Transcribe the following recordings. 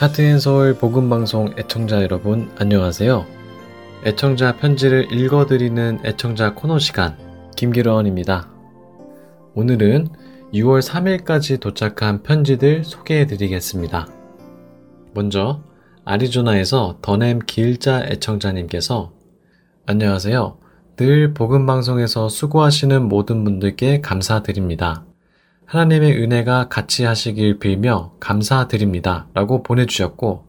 하트앤서울 복음방송 애청자 여러분 안녕하세요. 애청자 편지를 읽어드리는 애청자 코너 시간 김기런입니다. 오늘은 6월 3일까지 도착한 편지들 소개해드리겠습니다. 먼저 아리조나에서 더넴 길자 애청자님께서 안녕하세요. 늘 복음방송에서 수고하시는 모든 분들께 감사드립니다. 하나님의 은혜가 같이 하시길 빌며 감사드립니다. 라고 보내주셨고,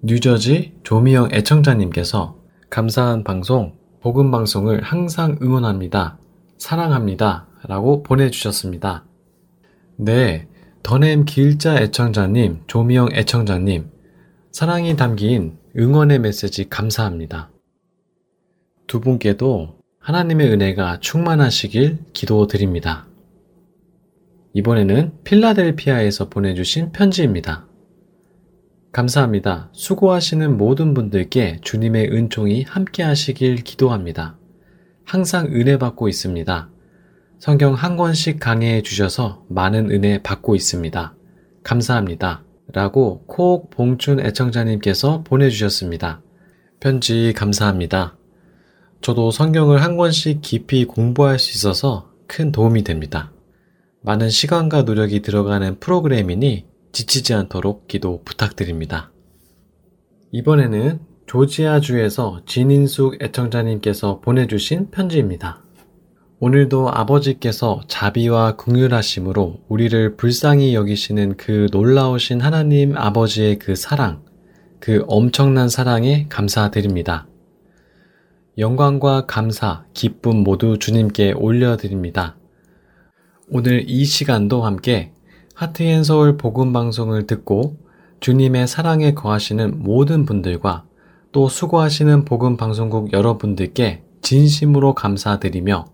뉴저지 조미영 애청자님께서 감사한 방송, 복음 방송을 항상 응원합니다. 사랑합니다. 라고 보내주셨습니다. 네, 더넴 길자 애청자님, 조미영 애청자님, 사랑이 담긴 응원의 메시지 감사합니다. 두 분께도 하나님의 은혜가 충만하시길 기도드립니다. 이번에는 필라델피아에서 보내주신 편지입니다. 감사합니다. 수고하시는 모든 분들께 주님의 은총이 함께 하시길 기도합니다. 항상 은혜 받고 있습니다. 성경 한 권씩 강해해 주셔서 많은 은혜 받고 있습니다. 감사합니다. 라고 콕 봉춘 애청자님께서 보내주셨습니다. 편지 감사합니다. 저도 성경을 한 권씩 깊이 공부할 수 있어서 큰 도움이 됩니다. 많은 시간과 노력이 들어가는 프로그램이니 지치지 않도록 기도 부탁드립니다. 이번에는 조지아주에서 진인숙 애청자님께서 보내주신 편지입니다. 오늘도 아버지께서 자비와 긍휼하심으로 우리를 불쌍히 여기시는 그 놀라우신 하나님 아버지의 그 사랑, 그 엄청난 사랑에 감사드립니다. 영광과 감사, 기쁨 모두 주님께 올려드립니다. 오늘 이 시간도 함께 하트앤서울 복음방송을 듣고 주님의 사랑에 거하시는 모든 분들과 또 수고하시는 복음방송국 여러분들께 진심으로 감사드리며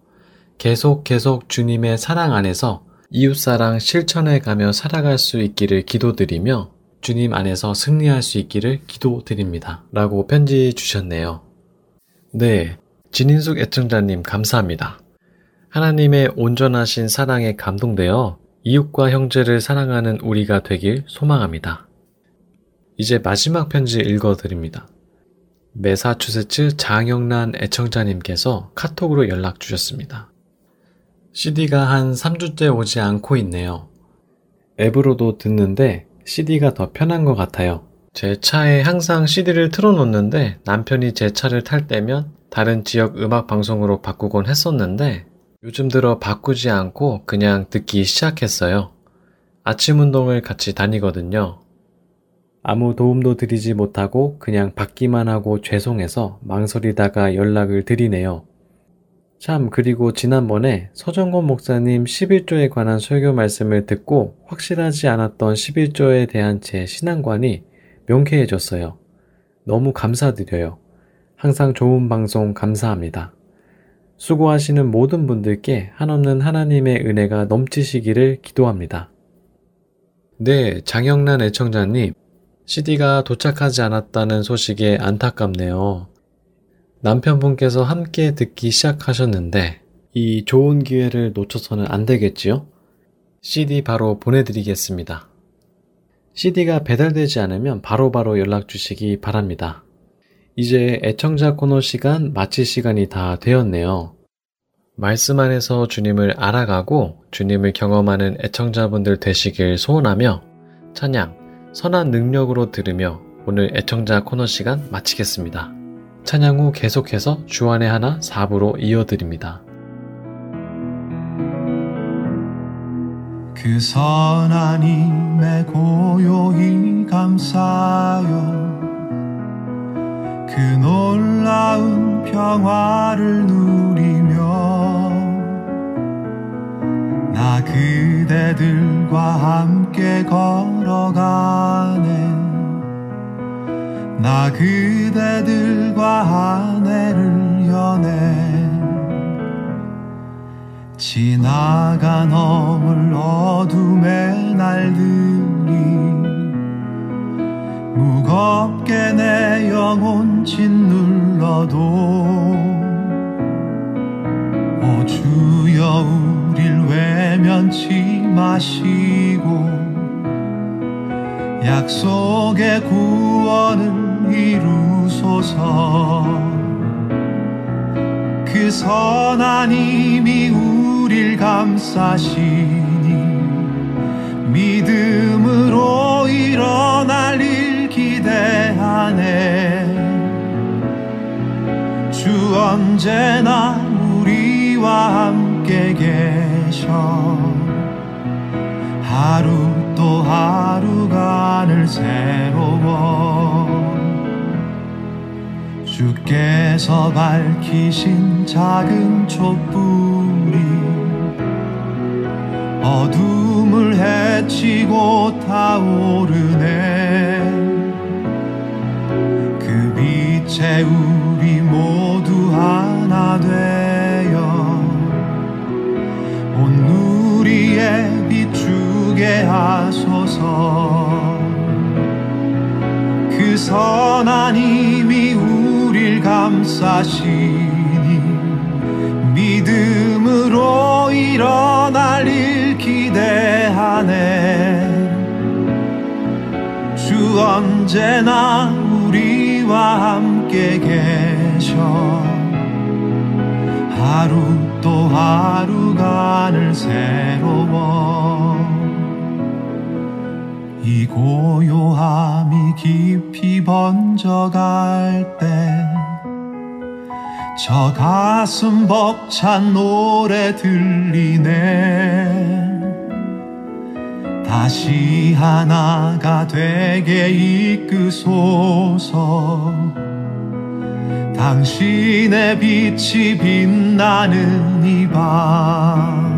계속 계속 주님의 사랑 안에서 이웃사랑 실천해 가며 살아갈 수 있기를 기도드리며 주님 안에서 승리할 수 있기를 기도드립니다. 라고 편지 주셨네요. 네. 진인숙 애청자님 감사합니다. 하나님의 온전하신 사랑에 감동되어 이웃과 형제를 사랑하는 우리가 되길 소망합니다. 이제 마지막 편지 읽어드립니다. 메사추세츠 장영란 애청자님께서 카톡으로 연락 주셨습니다. CD가 한 3주째 오지 않고 있네요. 앱으로도 듣는데 CD가 더 편한 것 같아요. 제 차에 항상 CD를 틀어놓는데 남편이 제 차를 탈 때면 다른 지역 음악 방송으로 바꾸곤 했었는데 요즘 들어 바꾸지 않고 그냥 듣기 시작했어요. 아침 운동을 같이 다니거든요. 아무 도움도 드리지 못하고 그냥 받기만 하고 죄송해서 망설이다가 연락을 드리네요. 참, 그리고 지난번에 서정권 목사님 11조에 관한 설교 말씀을 듣고 확실하지 않았던 11조에 대한 제 신앙관이 명쾌해졌어요. 너무 감사드려요. 항상 좋은 방송 감사합니다. 수고하시는 모든 분들께 한없는 하나님의 은혜가 넘치시기를 기도합니다. 네, 장영란 애청자님, CD가 도착하지 않았다는 소식에 안타깝네요. 남편분께서 함께 듣기 시작하셨는데, 이 좋은 기회를 놓쳐서는 안 되겠지요? CD 바로 보내드리겠습니다. CD가 배달되지 않으면 바로바로 바로 연락 주시기 바랍니다. 이제 애청자 코너 시간 마칠 시간이 다 되었네요. 말씀 안에서 주님을 알아가고 주님을 경험하는 애청자분들 되시길 소원하며 찬양, 선한 능력으로 들으며 오늘 애청자 코너 시간 마치겠습니다. 찬양 후 계속해서 주안의 하나 4부로 이어드립니다. 그 선한 힘에 고요히 감사요 그 놀라운 평화를 누리며 나 그대들과 함께 걸어가네. 나 그대들과 아내를 연해 지나가 넘을 어둠의 날들이 무겁게 내 영혼 짓눌러도 오 주여 우릴 외면치 마시고 약속의 구원은 이루소서. 그 선한 힘이 우릴 감싸시니 믿음으로 일어날 일 기대하네 주 언제나 우리와 함께 계셔. 하루 또 하루가 늘 새로워. 주께서 밝히신 작은 촛불이 어둠을 헤치고 타오르네 빛에 우리 모두 하나 되어 온 누리에 비추게 하소서. 그 선한 힘이 우릴 감싸시니 믿음으로 일어날 일 기대하네. 주 언제나 우리와 함께 계셔. 하루 또 하루가 늘 새로워. 이 고요함이 깊이 번져갈 때 저 가슴 벅찬 노래 들리네. 다시 하나가 되게 이끄소서 당신의 빛이 빛나는 이 밤.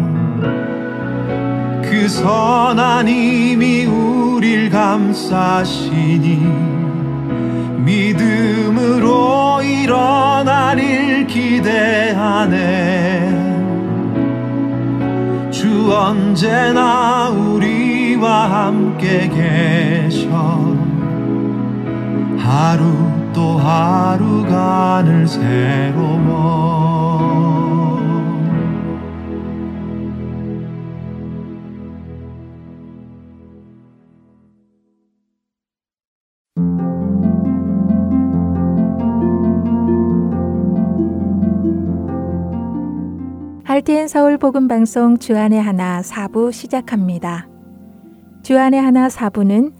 그 선한 힘이 우릴 감싸시니 믿음으로 일어날 일 기대하네. 주 언제나 우리와 함께 계셔. 하루 또 하루가 늘 새로워 할티엔 서울 복음 방송 주안의 하나 4부 시작합니다. 주안의 하나 4부는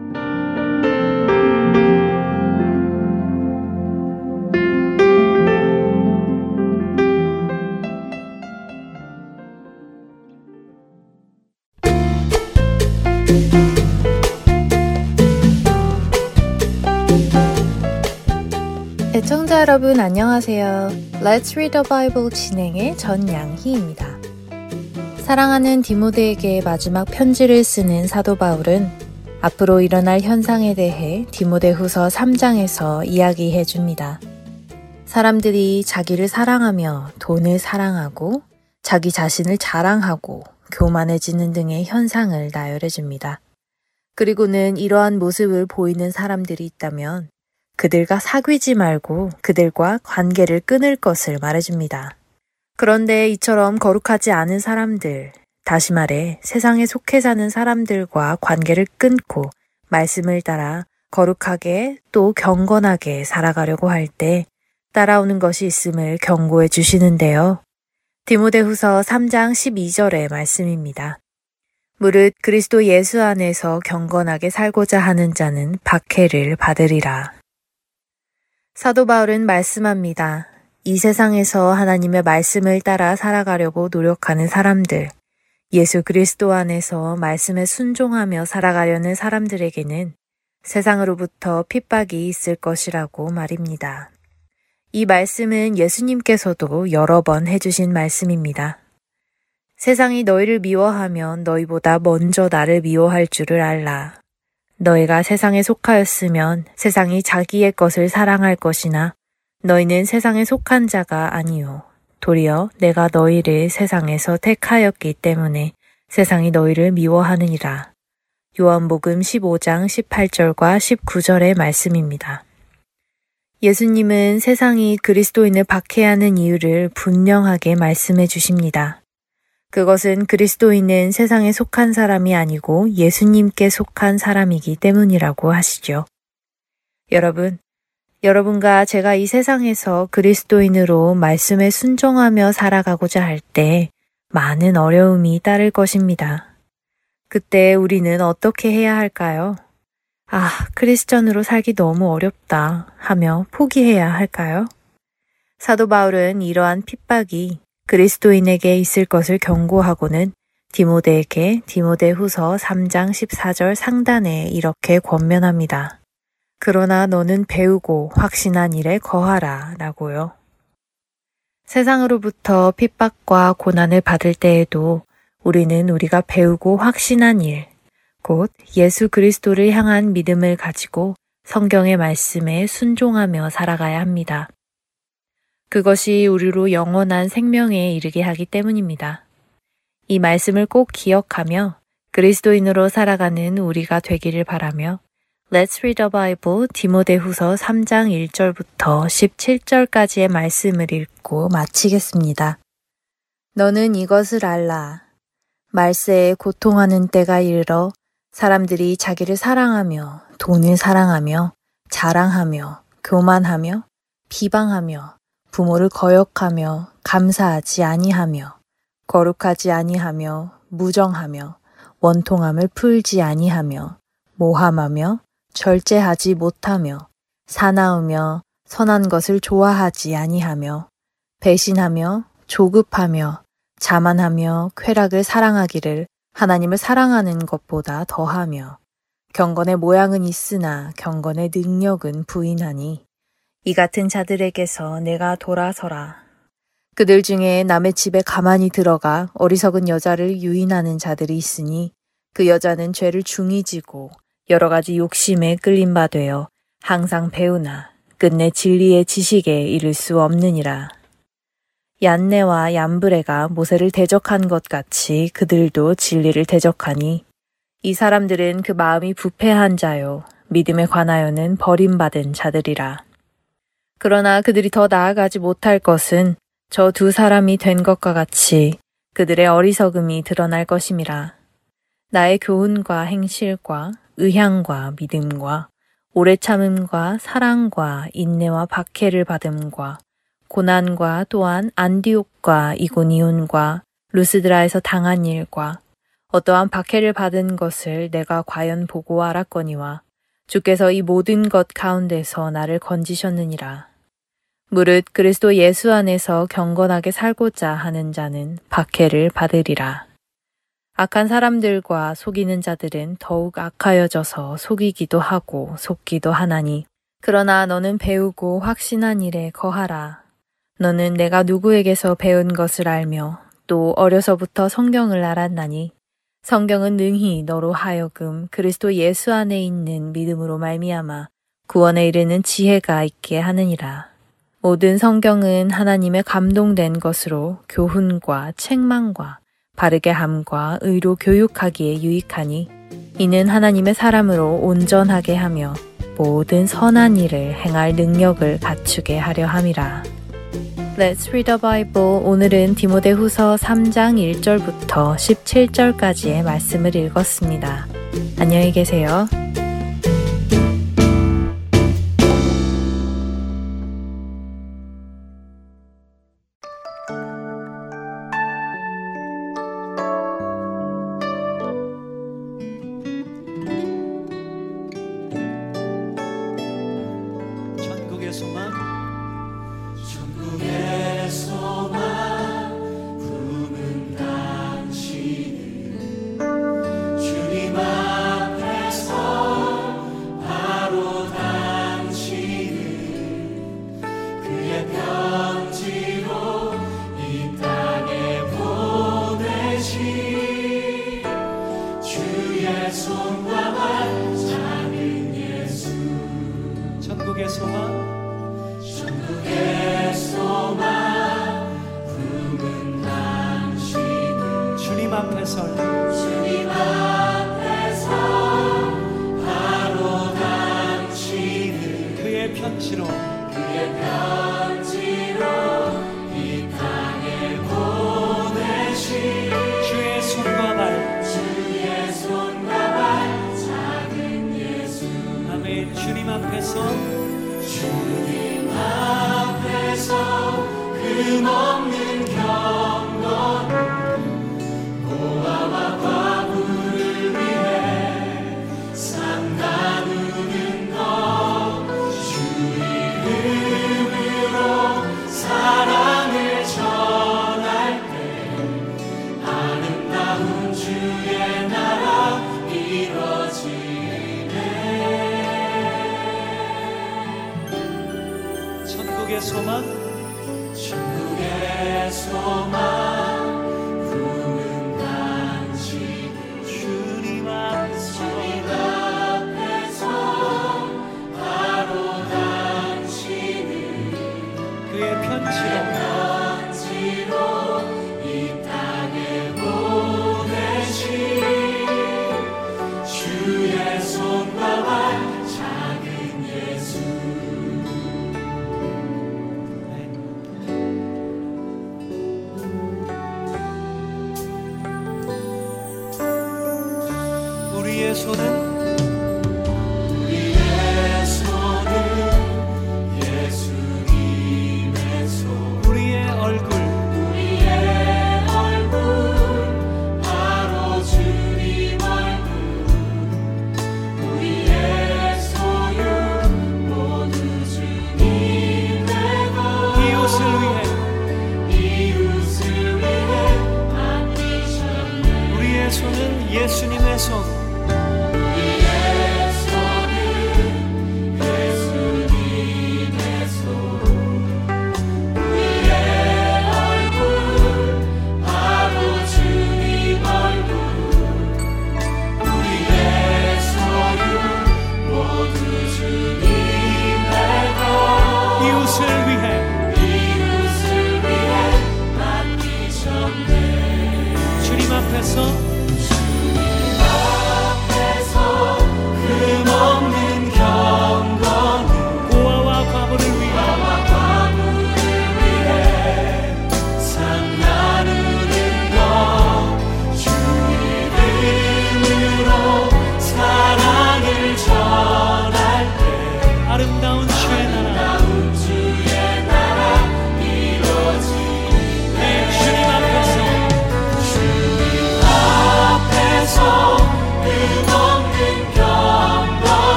여러분 안녕하세요. Let's Read the Bible 진행의 전양희입니다. 사랑하는 디모데에게 마지막 편지를 쓰는 사도 바울은 앞으로 일어날 현상에 대해 디모데 후서 3장에서 이야기해 줍니다. 사람들이 자기를 사랑하며 돈을 사랑하고 자기 자신을 자랑하고 교만해지는 등의 현상을 나열해 줍니다. 그리고는 이러한 모습을 보이는 사람들이 있다면 그들과 사귀지 말고 그들과 관계를 끊을 것을 말해줍니다. 그런데 이처럼 거룩하지 않은 사람들, 다시 말해 세상에 속해 사는 사람들과 관계를 끊고 말씀을 따라 거룩하게 또 경건하게 살아가려고 할 때 따라오는 것이 있음을 경고해 주시는데요. 디모데 후서 3장 12절의 말씀입니다. 무릇 그리스도 예수 안에서 경건하게 살고자 하는 자는 박해를 받으리라. 사도 바울은 말씀합니다. 이 세상에서 하나님의 말씀을 따라 살아가려고 노력하는 사람들, 예수 그리스도 안에서 말씀에 순종하며 살아가려는 사람들에게는 세상으로부터 핍박이 있을 것이라고 말입니다. 이 말씀은 예수님께서도 여러 번 해주신 말씀입니다. 세상이 너희를 미워하면 너희보다 먼저 나를 미워할 줄을 알라. 너희가 세상에 속하였으면 세상이 자기의 것을 사랑할 것이나 너희는 세상에 속한 자가 아니요. 도리어 내가 너희를 세상에서 택하였기 때문에 세상이 너희를 미워하느니라. 요한복음 15장 18절과 19절의 말씀입니다. 예수님은 세상이 그리스도인을 박해하는 이유를 분명하게 말씀해 주십니다. 그것은 그리스도인은 세상에 속한 사람이 아니고 예수님께 속한 사람이기 때문이라고 하시죠. 여러분, 여러분과 제가 이 세상에서 그리스도인으로 말씀에 순종하며 살아가고자 할 때 많은 어려움이 따를 것입니다. 그때 우리는 어떻게 해야 할까요? 아, 크리스천으로 살기 너무 어렵다 하며 포기해야 할까요? 사도 바울은 이러한 핍박이 그리스도인에게 있을 것을 경고하고는 디모데에게 디모데 후서 3장 14절 상단에 이렇게 권면합니다. 그러나 너는 배우고 확신한 일에 거하라 라고요. 세상으로부터 핍박과 고난을 받을 때에도 우리는 우리가 배우고 확신한 일, 곧 예수 그리스도를 향한 믿음을 가지고 성경의 말씀에 순종하며 살아가야 합니다. 그것이 우리로 영원한 생명에 이르게 하기 때문입니다. 이 말씀을 꼭 기억하며 그리스도인으로 살아가는 우리가 되기를 바라며 Let's Read the Bible 디모데후서 3장 1절부터 17절까지의 말씀을 읽고 마치겠습니다. 너는 이것을 알라. 말세에 고통하는 때가 이르러 사람들이 자기를 사랑하며 돈을 사랑하며 자랑하며 교만하며 비방하며 부모를 거역하며 감사하지 아니하며 거룩하지 아니하며 무정하며 원통함을 풀지 아니하며 모함하며 절제하지 못하며 사나우며 선한 것을 좋아하지 아니하며 배신하며 조급하며 자만하며 쾌락을 사랑하기를 하나님을 사랑하는 것보다 더하며 경건의 모양은 있으나 경건의 능력은 부인하니 이 같은 자들에게서 내가 돌아서라. 그들 중에 남의 집에 가만히 들어가 어리석은 여자를 유인하는 자들이 있으니 그 여자는 죄를 중히 지고 여러 가지 욕심에 끌린 바 되어 항상 배우나 끝내 진리의 지식에 이를 수 없느니라. 얀네와 얀브레가 모세를 대적한 것 같이 그들도 진리를 대적하니 이 사람들은 그 마음이 부패한 자요 믿음에 관하여는 버림받은 자들이라. 그러나 그들이 더 나아가지 못할 것은 저 두 사람이 된 것과 같이 그들의 어리석음이 드러날 것임이라. 나의 교훈과 행실과 의향과 믿음과 오래 참음과 사랑과 인내와 박해를 받음과 고난과 또한 안디옥과 이고니온과 루스드라에서 당한 일과 어떠한 박해를 받은 것을 내가 과연 보고 알았거니와 주께서 이 모든 것 가운데서 나를 건지셨느니라. 무릇 그리스도 예수 안에서 경건하게 살고자 하는 자는 박해를 받으리라. 악한 사람들과 속이는 자들은 더욱 악하여져서 속이기도 하고 속기도 하나니 그러나 너는 배우고 확신한 일에 거하라. 너는 내가 누구에게서 배운 것을 알며 또 어려서부터 성경을 알았나니 성경은 능히 너로 하여금 그리스도 예수 안에 있는 믿음으로 말미암아 구원에 이르는 지혜가 있게 하느니라. 모든 성경은 하나님의 감동된 것으로 교훈과 책망과 바르게 함과 의로 교육하기에 유익하니 이는 하나님의 사람으로 온전하게 하며 모든 선한 일을 행할 능력을 갖추게 하려 함이라. Let's read the Bible. 오늘은 디모데 후서 3장 1절부터 17절까지의 말씀을 읽었습니다. 안녕히 계세요. 천국의 소망 천국의 소망 품은 당신을 주님 앞에 설 주님 앞에 설 바로 당신을 그의 편지로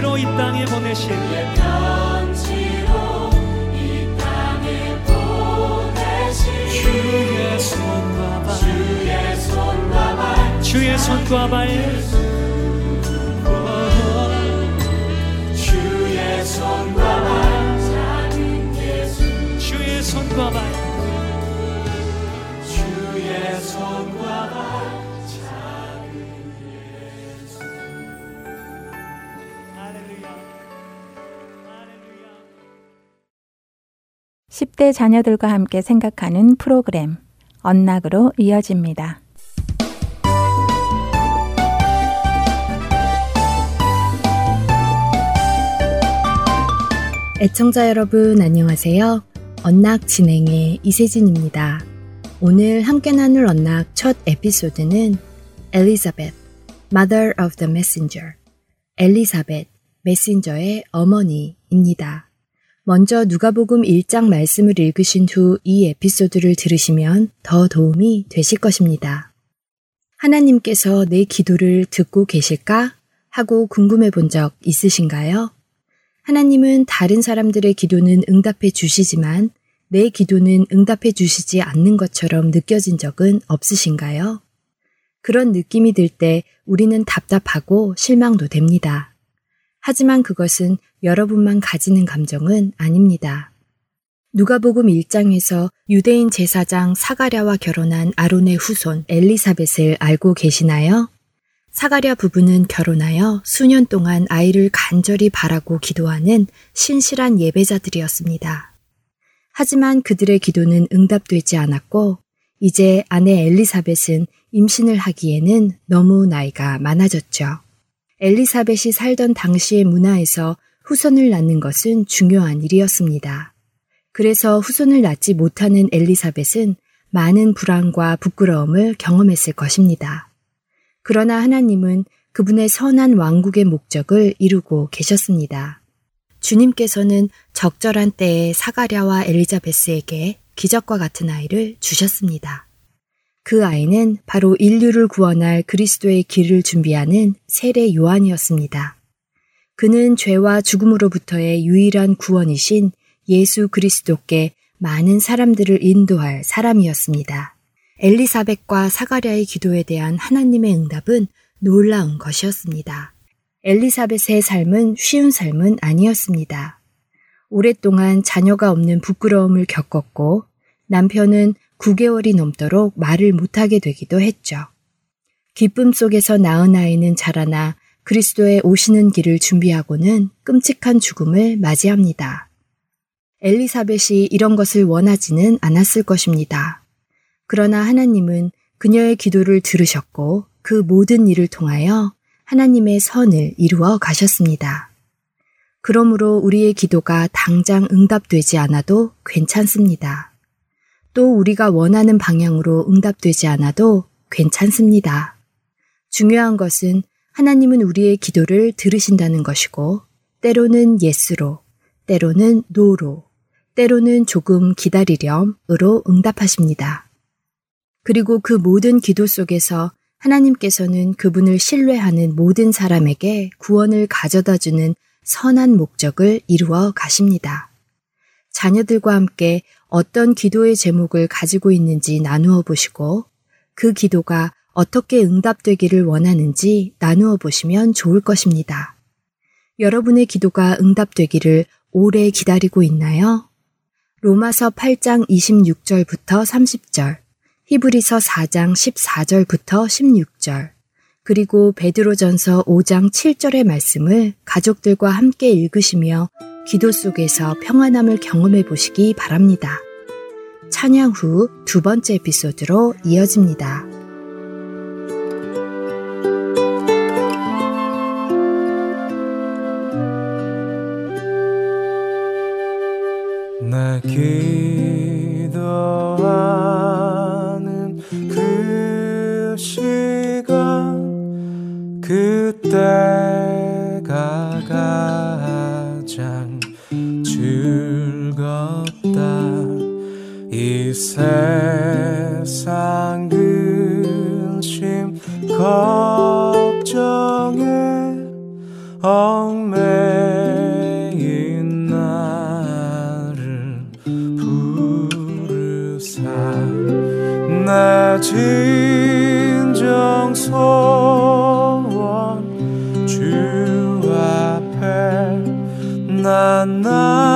평지로 이 땅에 보내신 주의 손과 발. 주의 손과 발. 10대 자녀들과 함께 생각하는 프로그램 언락으로 이어집니다. 애청자 여러분 안녕하세요. 언락 진행의 이세진입니다. 오늘 함께 나눌 언락 첫 에피소드는 엘리자벳, Mother of the Messenger, 엘리자벳, 메신저의 어머니입니다. 먼저 누가복음 1장 말씀을 읽으신 후 이 에피소드를 들으시면 더 도움이 되실 것입니다. 하나님께서 내 기도를 듣고 계실까? 하고 궁금해 본 적 있으신가요? 하나님은 다른 사람들의 기도는 응답해 주시지만 내 기도는 응답해 주시지 않는 것처럼 느껴진 적은 없으신가요? 그런 느낌이 들 때 우리는 답답하고 실망도 됩니다. 하지만 그것은 여러분만 가지는 감정은 아닙니다. 누가복음 1장에서 유대인 제사장 사가랴와 결혼한 아론의 후손 엘리사벳을 알고 계시나요? 사가랴 부부는 결혼하여 수년 동안 아이를 간절히 바라고 기도하는 신실한 예배자들이었습니다. 하지만 그들의 기도는 응답되지 않았고 이제 아내 엘리사벳은 임신을 하기에는 너무 나이가 많아졌죠. 엘리사벳이 살던 당시의 문화에서 후손을 낳는 것은 중요한 일이었습니다. 그래서 후손을 낳지 못하는 엘리사벳은 많은 불안과 부끄러움을 경험했을 것입니다. 그러나 하나님은 그분의 선한 왕국의 목적을 이루고 계셨습니다. 주님께서는 적절한 때에 사가랴와 엘리자베스에게 기적과 같은 아이를 주셨습니다. 그 아이는 바로 인류를 구원할 그리스도의 길을 준비하는 세례 요한이었습니다. 그는 죄와 죽음으로부터의 유일한 구원이신 예수 그리스도께 많은 사람들을 인도할 사람이었습니다. 엘리사벳과 사가랴의 기도에 대한 하나님의 응답은 놀라운 것이었습니다. 엘리사벳의 삶은 쉬운 삶은 아니었습니다. 오랫동안 자녀가 없는 부끄러움을 겪었고 남편은 9개월이 넘도록 말을 못하게 되기도 했죠. 기쁨 속에서 낳은 아이는 자라나 그리스도의 오시는 길을 준비하고는 끔찍한 죽음을 맞이합니다. 엘리사벳이 이런 것을 원하지는 않았을 것입니다. 그러나 하나님은 그녀의 기도를 들으셨고 그 모든 일을 통하여 하나님의 선을 이루어 가셨습니다. 그러므로 우리의 기도가 당장 응답되지 않아도 괜찮습니다. 또 우리가 원하는 방향으로 응답되지 않아도 괜찮습니다. 중요한 것은 하나님은 우리의 기도를 들으신다는 것이고, 때로는 예스로, 때로는 노로, 때로는 조금 기다리렴으로 응답하십니다. 그리고 그 모든 기도 속에서 하나님께서는 그분을 신뢰하는 모든 사람에게 구원을 가져다 주는 선한 목적을 이루어 가십니다. 자녀들과 함께 어떤 기도의 제목을 가지고 있는지 나누어 보시고 그 기도가 어떻게 응답되기를 원하는지 나누어 보시면 좋을 것입니다. 여러분의 기도가 응답되기를 오래 기다리고 있나요? 로마서 8장 26절부터 30절, 히브리서 4장 14절부터 16절, 그리고 베드로전서 5장 7절의 말씀을 가족들과 함께 읽으시며 기도 속에서 평안함을 경험해 보시기 바랍니다. 찬양 후 두 번째 에피소드로 이어집니다. 기도하는 그 시간 그때가 가장 즐겁다. 이 세상 근심 걱정에 얽매 내 진정 소원 주 앞에 난 나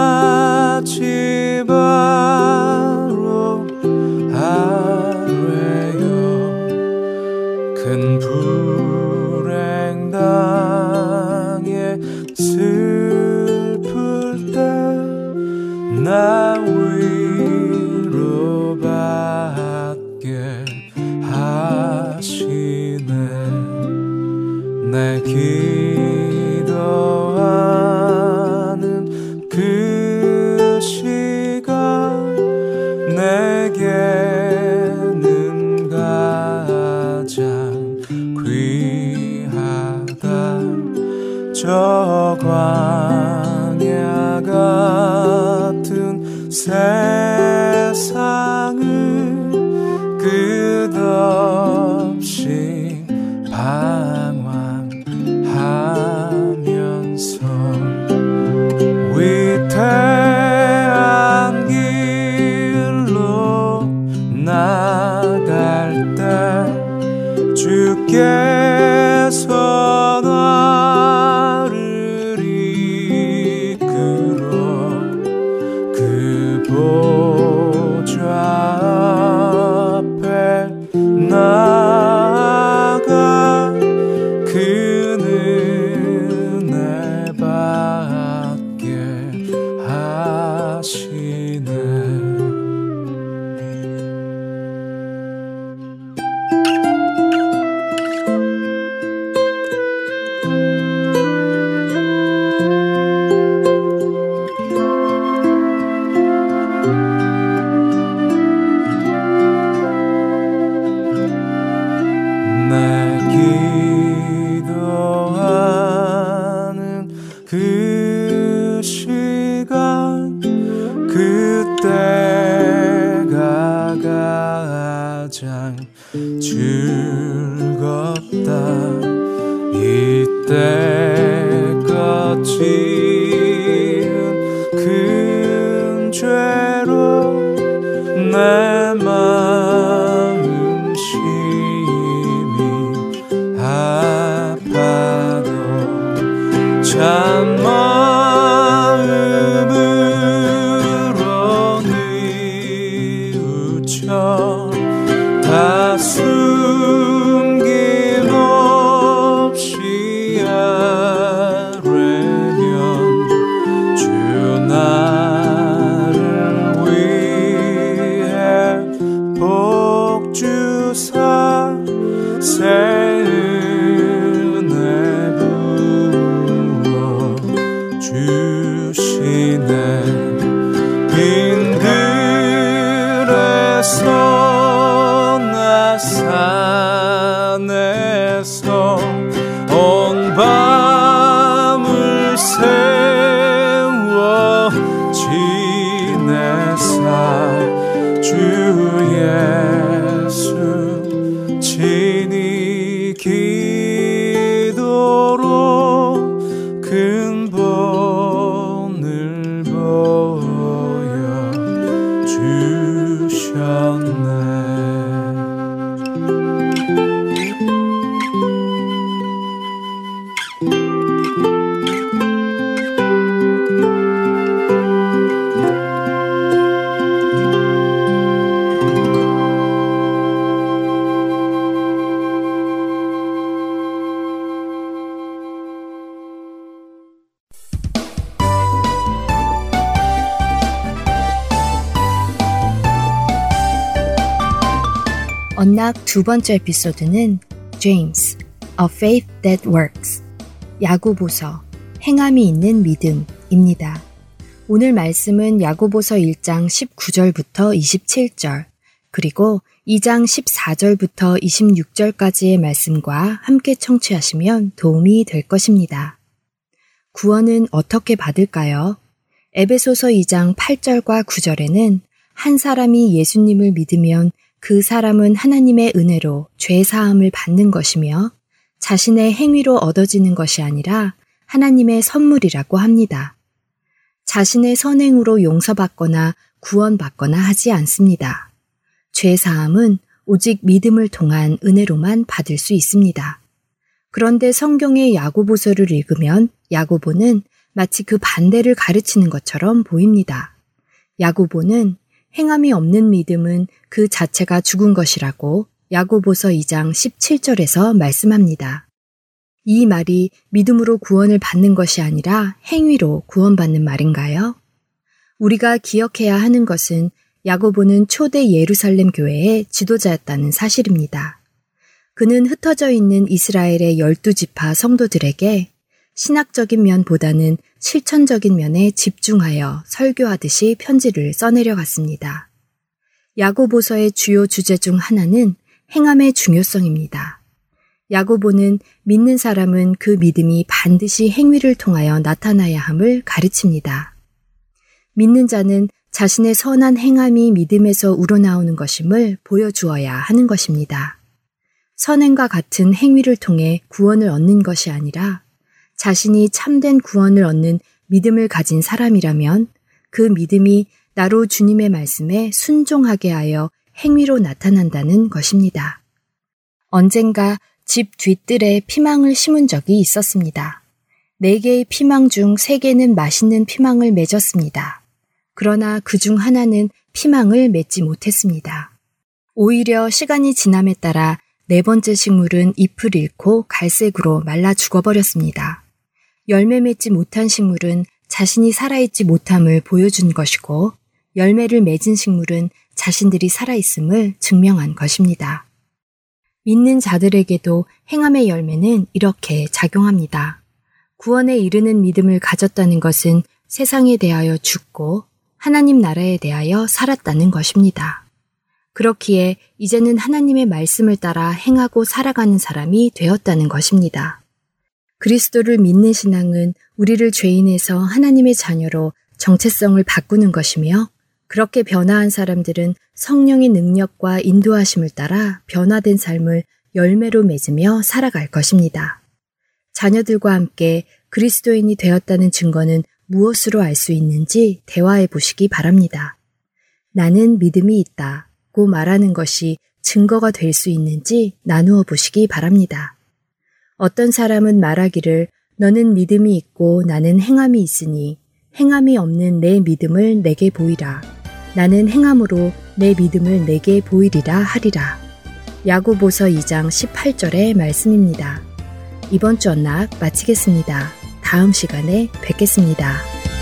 언락 두 번째 에피소드는 James, A Faith That Works, 야고보서, 행함이 있는 믿음입니다. 오늘 말씀은 야고보서 1장 19절부터 27절, 그리고 2장 14절부터 26절까지의 말씀과 함께 청취하시면 도움이 될 것입니다. 구원은 어떻게 받을까요? 에베소서 2장 8절과 9절에는 한 사람이 예수님을 믿으면 그 사람은 하나님의 은혜로 죄 사함을 받는 것이며 자신의 행위로 얻어지는 것이 아니라 하나님의 선물이라고 합니다. 자신의 선행으로 용서받거나 구원받거나 하지 않습니다. 죄 사함은 오직 믿음을 통한 은혜로만 받을 수 있습니다. 그런데 성경의 야고보서를 읽으면 야고보는 마치 그 반대를 가르치는 것처럼 보입니다. 야고보는 행함이 없는 믿음은 그 자체가 죽은 것이라고 야고보서 2장 17절에서 말씀합니다. 이 말이 믿음으로 구원을 받는 것이 아니라 행위로 구원받는 말인가요? 우리가 기억해야 하는 것은 야고보는 초대 예루살렘 교회의 지도자였다는 사실입니다. 그는 흩어져 있는 이스라엘의 열두 지파 성도들에게 신학적인 면보다는 실천적인 면에 집중하여 설교하듯이 편지를 써내려 갔습니다. 야고보서의 주요 주제 중 하나는 행함의 중요성입니다. 야고보는 믿는 사람은 그 믿음이 반드시 행위를 통하여 나타나야 함을 가르칩니다. 믿는 자는 자신의 선한 행함이 믿음에서 우러나오는 것임을 보여주어야 하는 것입니다. 선행과 같은 행위를 통해 구원을 얻는 것이 아니라 자신이 참된 구원을 얻는 믿음을 가진 사람이라면 그 믿음이 나로 주님의 말씀에 순종하게 하여 행위로 나타난다는 것입니다. 언젠가 집 뒤뜰에 피망을 심은 적이 있었습니다. 네 개의 피망 중 세 개는 맛있는 피망을 맺었습니다. 그러나 그 중 하나는 피망을 맺지 못했습니다. 오히려 시간이 지남에 따라 네 번째 식물은 잎을 잃고 갈색으로 말라 죽어버렸습니다. 열매 맺지 못한 식물은 자신이 살아있지 못함을 보여준 것이고 열매를 맺은 식물은 자신들이 살아있음을 증명한 것입니다. 믿는 자들에게도 행함의 열매는 이렇게 작용합니다. 구원에 이르는 믿음을 가졌다는 것은 세상에 대하여 죽고 하나님 나라에 대하여 살았다는 것입니다. 그렇기에 이제는 하나님의 말씀을 따라 행하고 살아가는 사람이 되었다는 것입니다. 그리스도를 믿는 신앙은 우리를 죄인에서 하나님의 자녀로 정체성을 바꾸는 것이며 그렇게 변화한 사람들은 성령의 능력과 인도하심을 따라 변화된 삶을 열매로 맺으며 살아갈 것입니다. 자녀들과 함께 그리스도인이 되었다는 증거는 무엇으로 알 수 있는지 대화해 보시기 바랍니다. 나는 믿음이 있다고 말하는 것이 증거가 될 수 있는지 나누어 보시기 바랍니다. 어떤 사람은 말하기를 너는 믿음이 있고 나는 행함이 있으니 행함이 없는 내 믿음을 내게 보이라. 나는 행함으로 내 믿음을 내게 보이리라 하리라. 야고보서 2장 18절의 말씀입니다. 이번 주 언락 마치겠습니다. 다음 시간에 뵙겠습니다.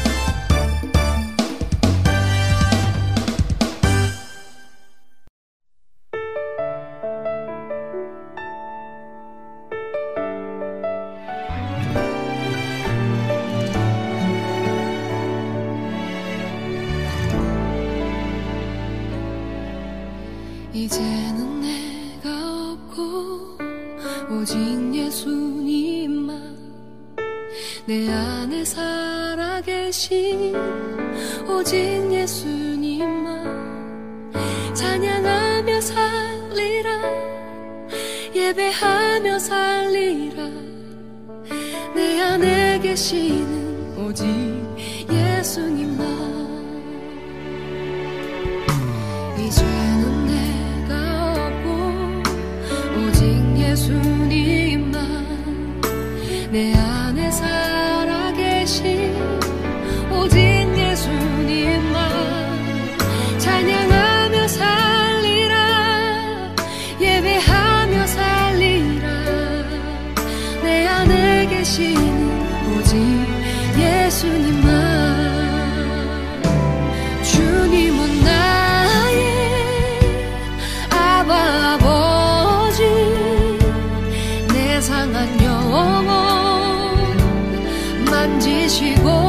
만지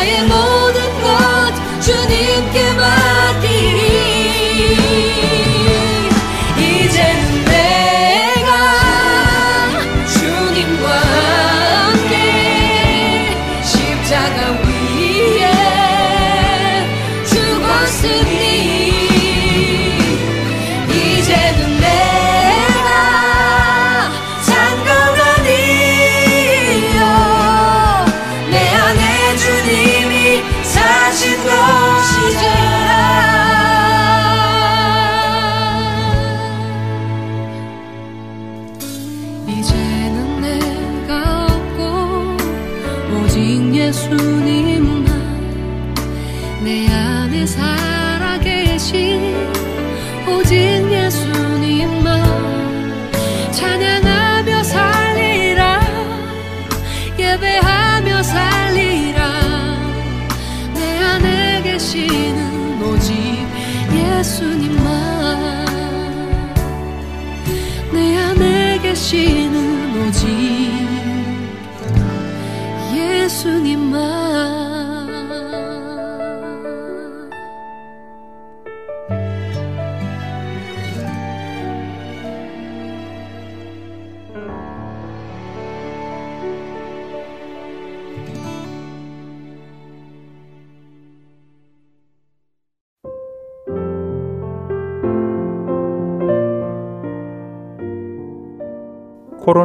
나의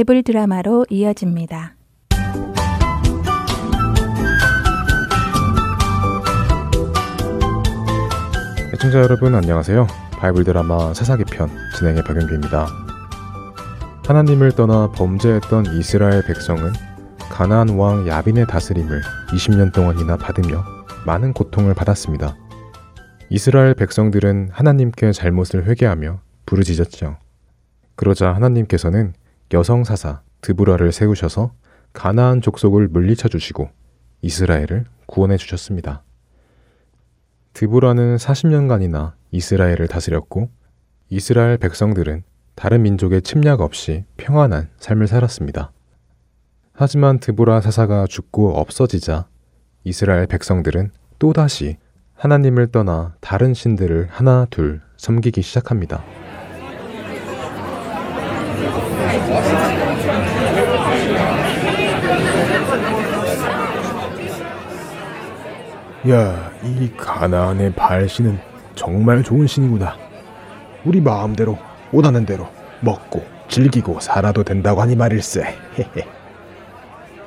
바이블 드라마로 이어집니다. 애청자 여러분 안녕하세요. 바이블 드라마 사사기 편 진행의 박영규입니다. 하나님을 떠나 범죄했던 이스라엘 백성은 가나안 왕 야빈의 다스림을 20년 동안이나 받으며 많은 고통을 받았습니다. 이스라엘 백성들은 하나님께 잘못을 회개하며 부르짖었죠. 그러자 하나님께서는 여성 사사 드브라를 세우셔서 가나안 족속을 물리쳐 주시고 이스라엘을 구원해 주셨습니다. 드보라는 40년간이나 이스라엘을 다스렸고 이스라엘 백성들은 다른 민족의 침략 없이 평안한 삶을 살았습니다. 하지만 드보라 사사가 죽고 없어지자 이스라엘 백성들은 또다시 하나님을 떠나 다른 신들을 하나 둘 섬기기 시작합니다. 야, 이 가나안의 발신은 정말 좋은 신이구나. 우리 마음대로 원하는 대로 먹고 즐기고 살아도 된다고 하니 말일세.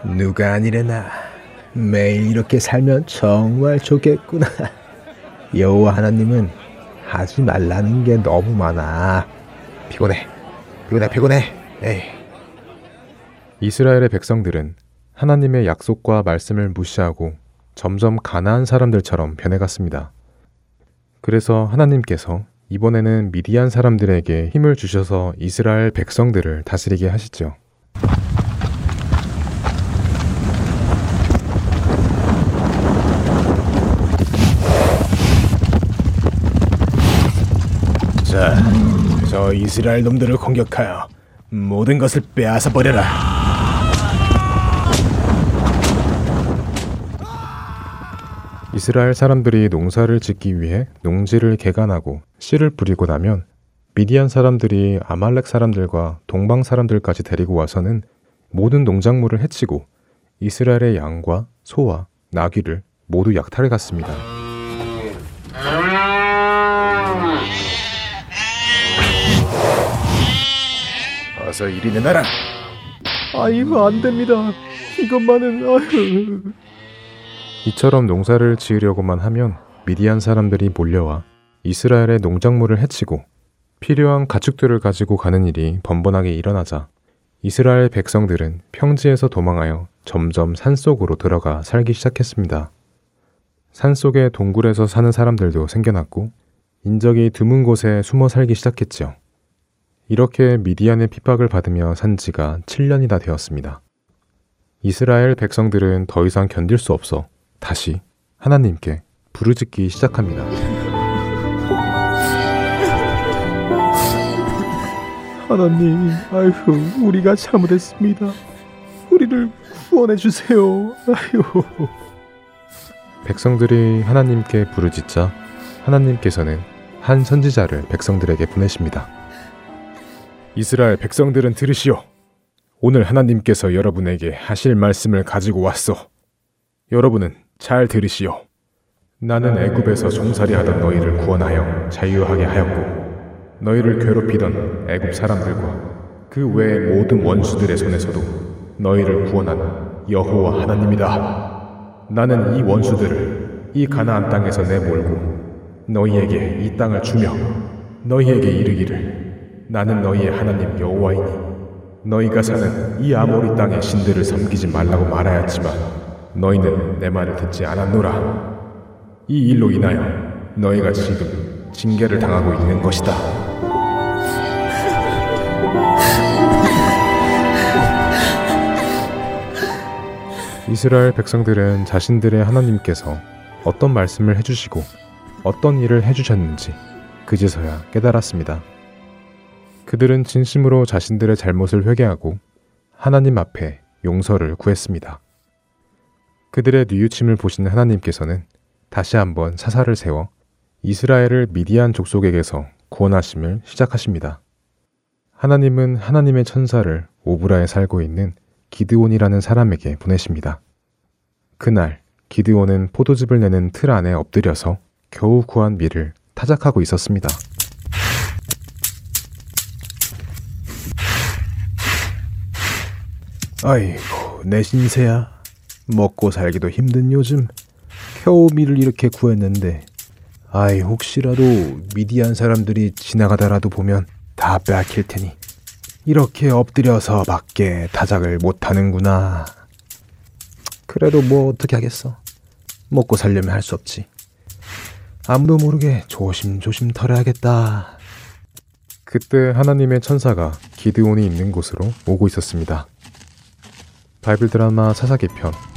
누가 아니래나 매일 이렇게 살면 정말 좋겠구나. 여호와 하나님은 하지 말라는 게 너무 많아. 피곤해. 피곤해, 피곤해. 에이. 이스라엘의 백성들은 하나님의 약속과 말씀을 무시하고 점점 가나안 사람들처럼 변해갔습니다. 그래서 하나님께서 이번에는 미디안 사람들에게 힘을 주셔서 이스라엘 백성들을 다스리게 하시죠. 자, 저 이스라엘 놈들을 공격하여 모든 것을 빼앗아 버려라. 이스라엘 사람들이 농사를 짓기 위해 농지를 개간하고 씨를 뿌리고 나면 미디안 사람들이 아말렉 사람들과 동방 사람들까지 데리고 와서는 모든 농작물을 해치고 이스라엘의 양과 소와 나귀를 모두 약탈해 갔습니다. 어서 이리 내놔라. 아이고 안 됩니다. 이것만은 아유. 이처럼 농사를 지으려고만 하면 미디안 사람들이 몰려와 이스라엘의 농작물을 해치고 필요한 가축들을 가지고 가는 일이 번번하게 일어나자 이스라엘 백성들은 평지에서 도망하여 점점 산속으로 들어가 살기 시작했습니다. 산속의 동굴에서 사는 사람들도 생겨났고 인적이 드문 곳에 숨어 살기 시작했죠. 이렇게 미디안의 핍박을 받으며 산 지가 7년이나 되었습니다. 이스라엘 백성들은 더 이상 견딜 수 없어 다시 하나님께 부르짖기 시작합니다. 하나님, 아휴, 우리가 잘못했습니다. 우리를 구원해 주세요. 아휴. 백성들이 하나님께 부르짖자 하나님께서는 한 선지자를 백성들에게 보내십니다. 이스라엘 백성들은 들으시오. 오늘 하나님께서 여러분에게 하실 말씀을 가지고 왔소. 여러분은 잘 들으시오. 나는 애굽에서 종살이 하던 너희를 구원하여 자유하게 하였고 너희를 괴롭히던 애굽 사람들과 그 외의 모든 원수들의 손에서도 너희를 구원한 여호와 하나님이다. 나는 이 원수들을 이 가나안 땅에서 내몰고 너희에게 이 땅을 주며 너희에게 이르기를 나는 너희의 하나님 여호와이니 너희가 사는 이 아모리 땅의 신들을 섬기지 말라고 말하였지만 너희는 내 말을 듣지 않았노라. 이 일로 인하여 너희가 지금 징계를 당하고 있는 것이다. 이스라엘 백성들은 자신들의 하나님께서 어떤 말씀을 해주시고 어떤 일을 해주셨는지 그제서야 깨달았습니다. 그들은 진심으로 자신들의 잘못을 회개하고 하나님 앞에 용서를 구했습니다. 그들의 뉘우침을 보시는 하나님께서는 다시 한번 사사를 세워 이스라엘을 미디안 족속에게서 구원하심을 시작하십니다. 하나님은 하나님의 천사를 오브라에 살고 있는 기드온이라는 사람에게 보내십니다. 그날 기드온은 포도즙을 내는 틀 안에 엎드려서 겨우 구한 밀을 타작하고 있었습니다. 아이고, 내 신세야. 먹고 살기도 힘든 요즘 겨우 밀을 이렇게 구했는데 아이 혹시라도 미디안 사람들이 지나가다라도 보면 다 빼앗길 테니 이렇게 엎드려서 밖에 타작을 못하는구나. 그래도 뭐 어떻게 하겠어. 먹고 살려면 할 수 없지. 아무도 모르게 조심조심 털어야겠다. 그때 하나님의 천사가 기드온이 있는 곳으로 오고 있었습니다. 바이블 드라마 사사기 편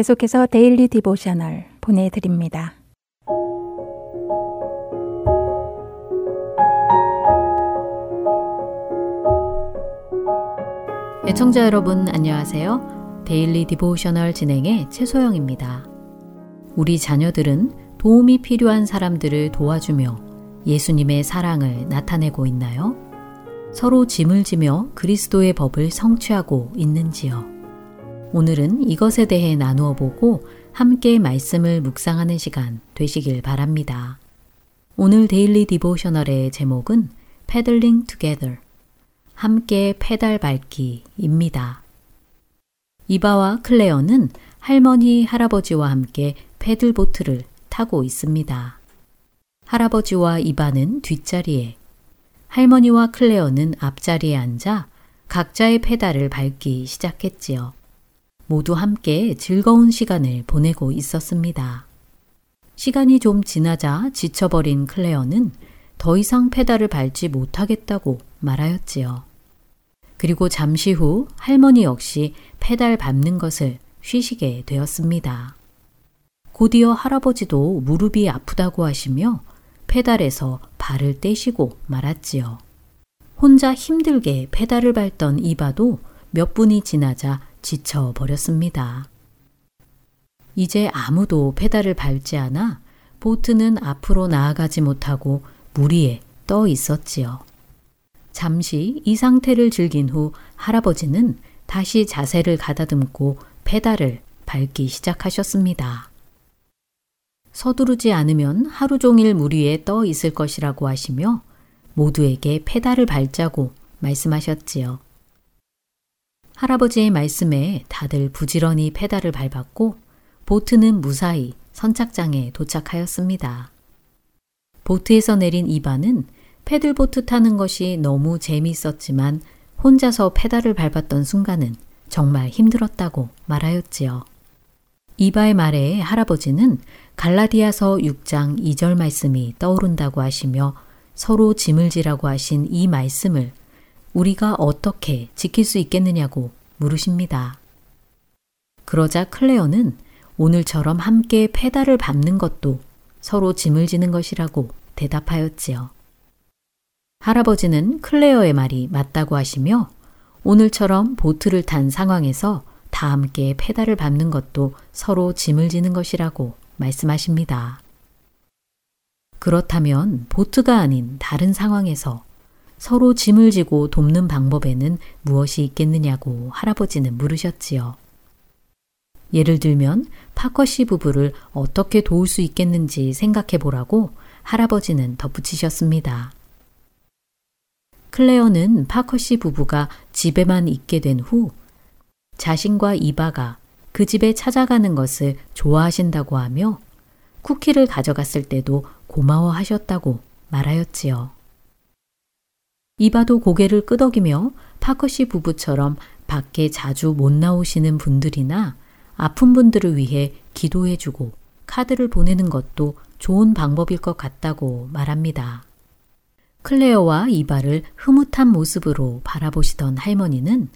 계속해서 Daily Devotional 보내드립니다. 애청자 여러분 안녕하세요. Daily Devotional 진행의 최소영입니다. 우리 자녀들은 도움이 필요한 사람들을 도와주며 예수님의 사랑을 나타내고 있나요? 서로 짐을 지며 그리스도의 법을 성취하고 있는지요? 오늘은 이것에 대해 나누어 보고 함께 말씀을 묵상하는 시간 되시길 바랍니다. 오늘 Daily Devotional의 제목은 Pedaling Together 함께 페달 밟기입니다. 이바와 클레어는 할머니, 할아버지와 함께 패들보트를 타고 있습니다. 할아버지와 이바는 뒷자리에, 할머니와 클레어는 앞자리에 앉아 각자의 페달을 밟기 시작했지요. 모두 함께 즐거운 시간을 보내고 있었습니다. 시간이 좀 지나자 지쳐버린 클레어는 더 이상 페달을 밟지 못하겠다고 말하였지요. 그리고 잠시 후 할머니 역시 페달 밟는 것을 쉬시게 되었습니다. 곧이어 할아버지도 무릎이 아프다고 하시며 페달에서 발을 떼시고 말았지요. 혼자 힘들게 페달을 밟던 이바도 몇 분이 지나자 지쳐 버렸습니다. 이제 아무도 페달을 밟지 않아 보트는 앞으로 나아가지 못하고 물 위에 떠 있었지요. 잠시 이 상태를 즐긴 후 할아버지는 다시 자세를 가다듬고 페달을 밟기 시작하셨습니다. 서두르지 않으면 하루 종일 물 위에 떠 있을 것이라고 하시며 모두에게 페달을 밟자고 말씀하셨지요. 할아버지의 말씀에 다들 부지런히 페달을 밟았고 보트는 무사히 선착장에 도착하였습니다. 보트에서 내린 이반은 패들보트 타는 것이 너무 재미있었지만 혼자서 페달을 밟았던 순간은 정말 힘들었다고 말하였지요. 이바의 말에 할아버지는 갈라디아서 6장 2절 말씀이 떠오른다고 하시며 서로 짐을 지라고 하신 이 말씀을 우리가 어떻게 지킬 수 있겠느냐고 물으십니다. 그러자 클레어는 오늘처럼 함께 페달을 밟는 것도 서로 짐을 지는 것이라고 대답하였지요. 할아버지는 클레어의 말이 맞다고 하시며 오늘처럼 보트를 탄 상황에서 다 함께 페달을 밟는 것도 서로 짐을 지는 것이라고 말씀하십니다. 그렇다면 보트가 아닌 다른 상황에서 서로 짐을 지고 돕는 방법에는 무엇이 있겠느냐고 할아버지는 물으셨지요. 예를 들면 파커시 부부를 어떻게 도울 수 있겠는지 생각해 보라고 할아버지는 덧붙이셨습니다. 클레어는 파커시 부부가 집에만 있게 된 후 자신과 이바가 그 집에 찾아가는 것을 좋아하신다고 하며 쿠키를 가져갔을 때도 고마워하셨다고 말하였지요. 이바도 고개를 끄덕이며 파커시 부부처럼 밖에 자주 못 나오시는 분들이나 아픈 분들을 위해 기도해주고 카드를 보내는 것도 좋은 방법일 것 같다고 말합니다. 클레어와 이바를 흐뭇한 모습으로 바라보시던 할머니는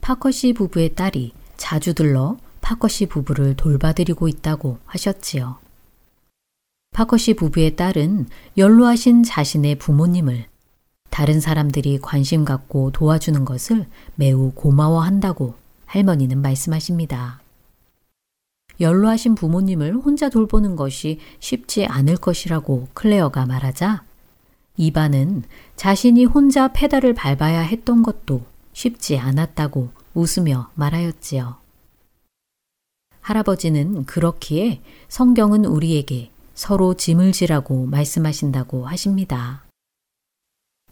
파커시 부부의 딸이 자주 들러 파커시 부부를 돌봐드리고 있다고 하셨지요. 파커시 부부의 딸은 연로하신 자신의 부모님을 다른 사람들이 관심 갖고 도와주는 것을 매우 고마워한다고 할머니는 말씀하십니다. 연로하신 부모님을 혼자 돌보는 것이 쉽지 않을 것이라고 클레어가 말하자 이반은 자신이 혼자 페달을 밟아야 했던 것도 쉽지 않았다고 웃으며 말하였지요. 할아버지는 그렇기에 성경은 우리에게 서로 짐을 지라고 말씀하신다고 하십니다.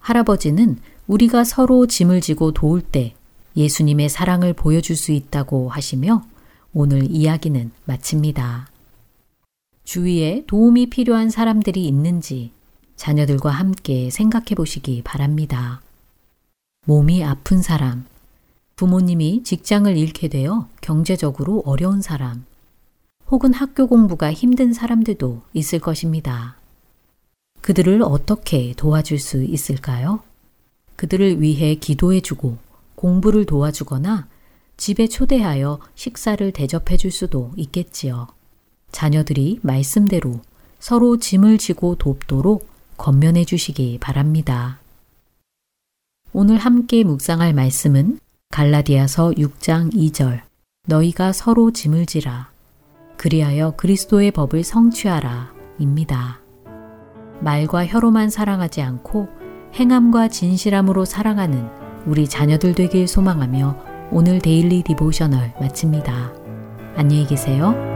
할아버지는 우리가 서로 짐을 지고 도울 때 예수님의 사랑을 보여줄 수 있다고 하시며 오늘 이야기는 마칩니다. 주위에 도움이 필요한 사람들이 있는지 자녀들과 함께 생각해 보시기 바랍니다. 몸이 아픈 사람, 부모님이 직장을 잃게 되어 경제적으로 어려운 사람, 혹은 학교 공부가 힘든 사람들도 있을 것입니다. 그들을 어떻게 도와줄 수 있을까요? 그들을 위해 기도해주고 공부를 도와주거나 집에 초대하여 식사를 대접해 줄 수도 있겠지요. 자녀들이 말씀대로 서로 짐을 지고 돕도록 건면해 주시기 바랍니다. 오늘 함께 묵상할 말씀은 갈라디아서 6장 2절 너희가 서로 짐을 지라 그리하여 그리스도의 법을 성취하라 입니다. 말과 혀로만 사랑하지 않고 행함과 진실함으로 사랑하는 우리 자녀들 되길 소망하며 오늘 데일리 디보셔널 마칩니다. 안녕히 계세요.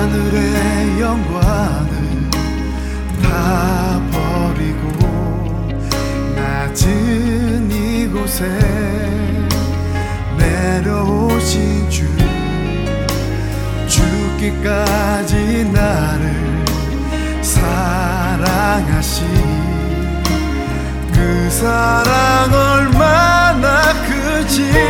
하늘의 영광을 다 버리고 낮은 이곳에 내려오신 주 죽기까지 나를 사랑하신 그 사랑 얼마나 크지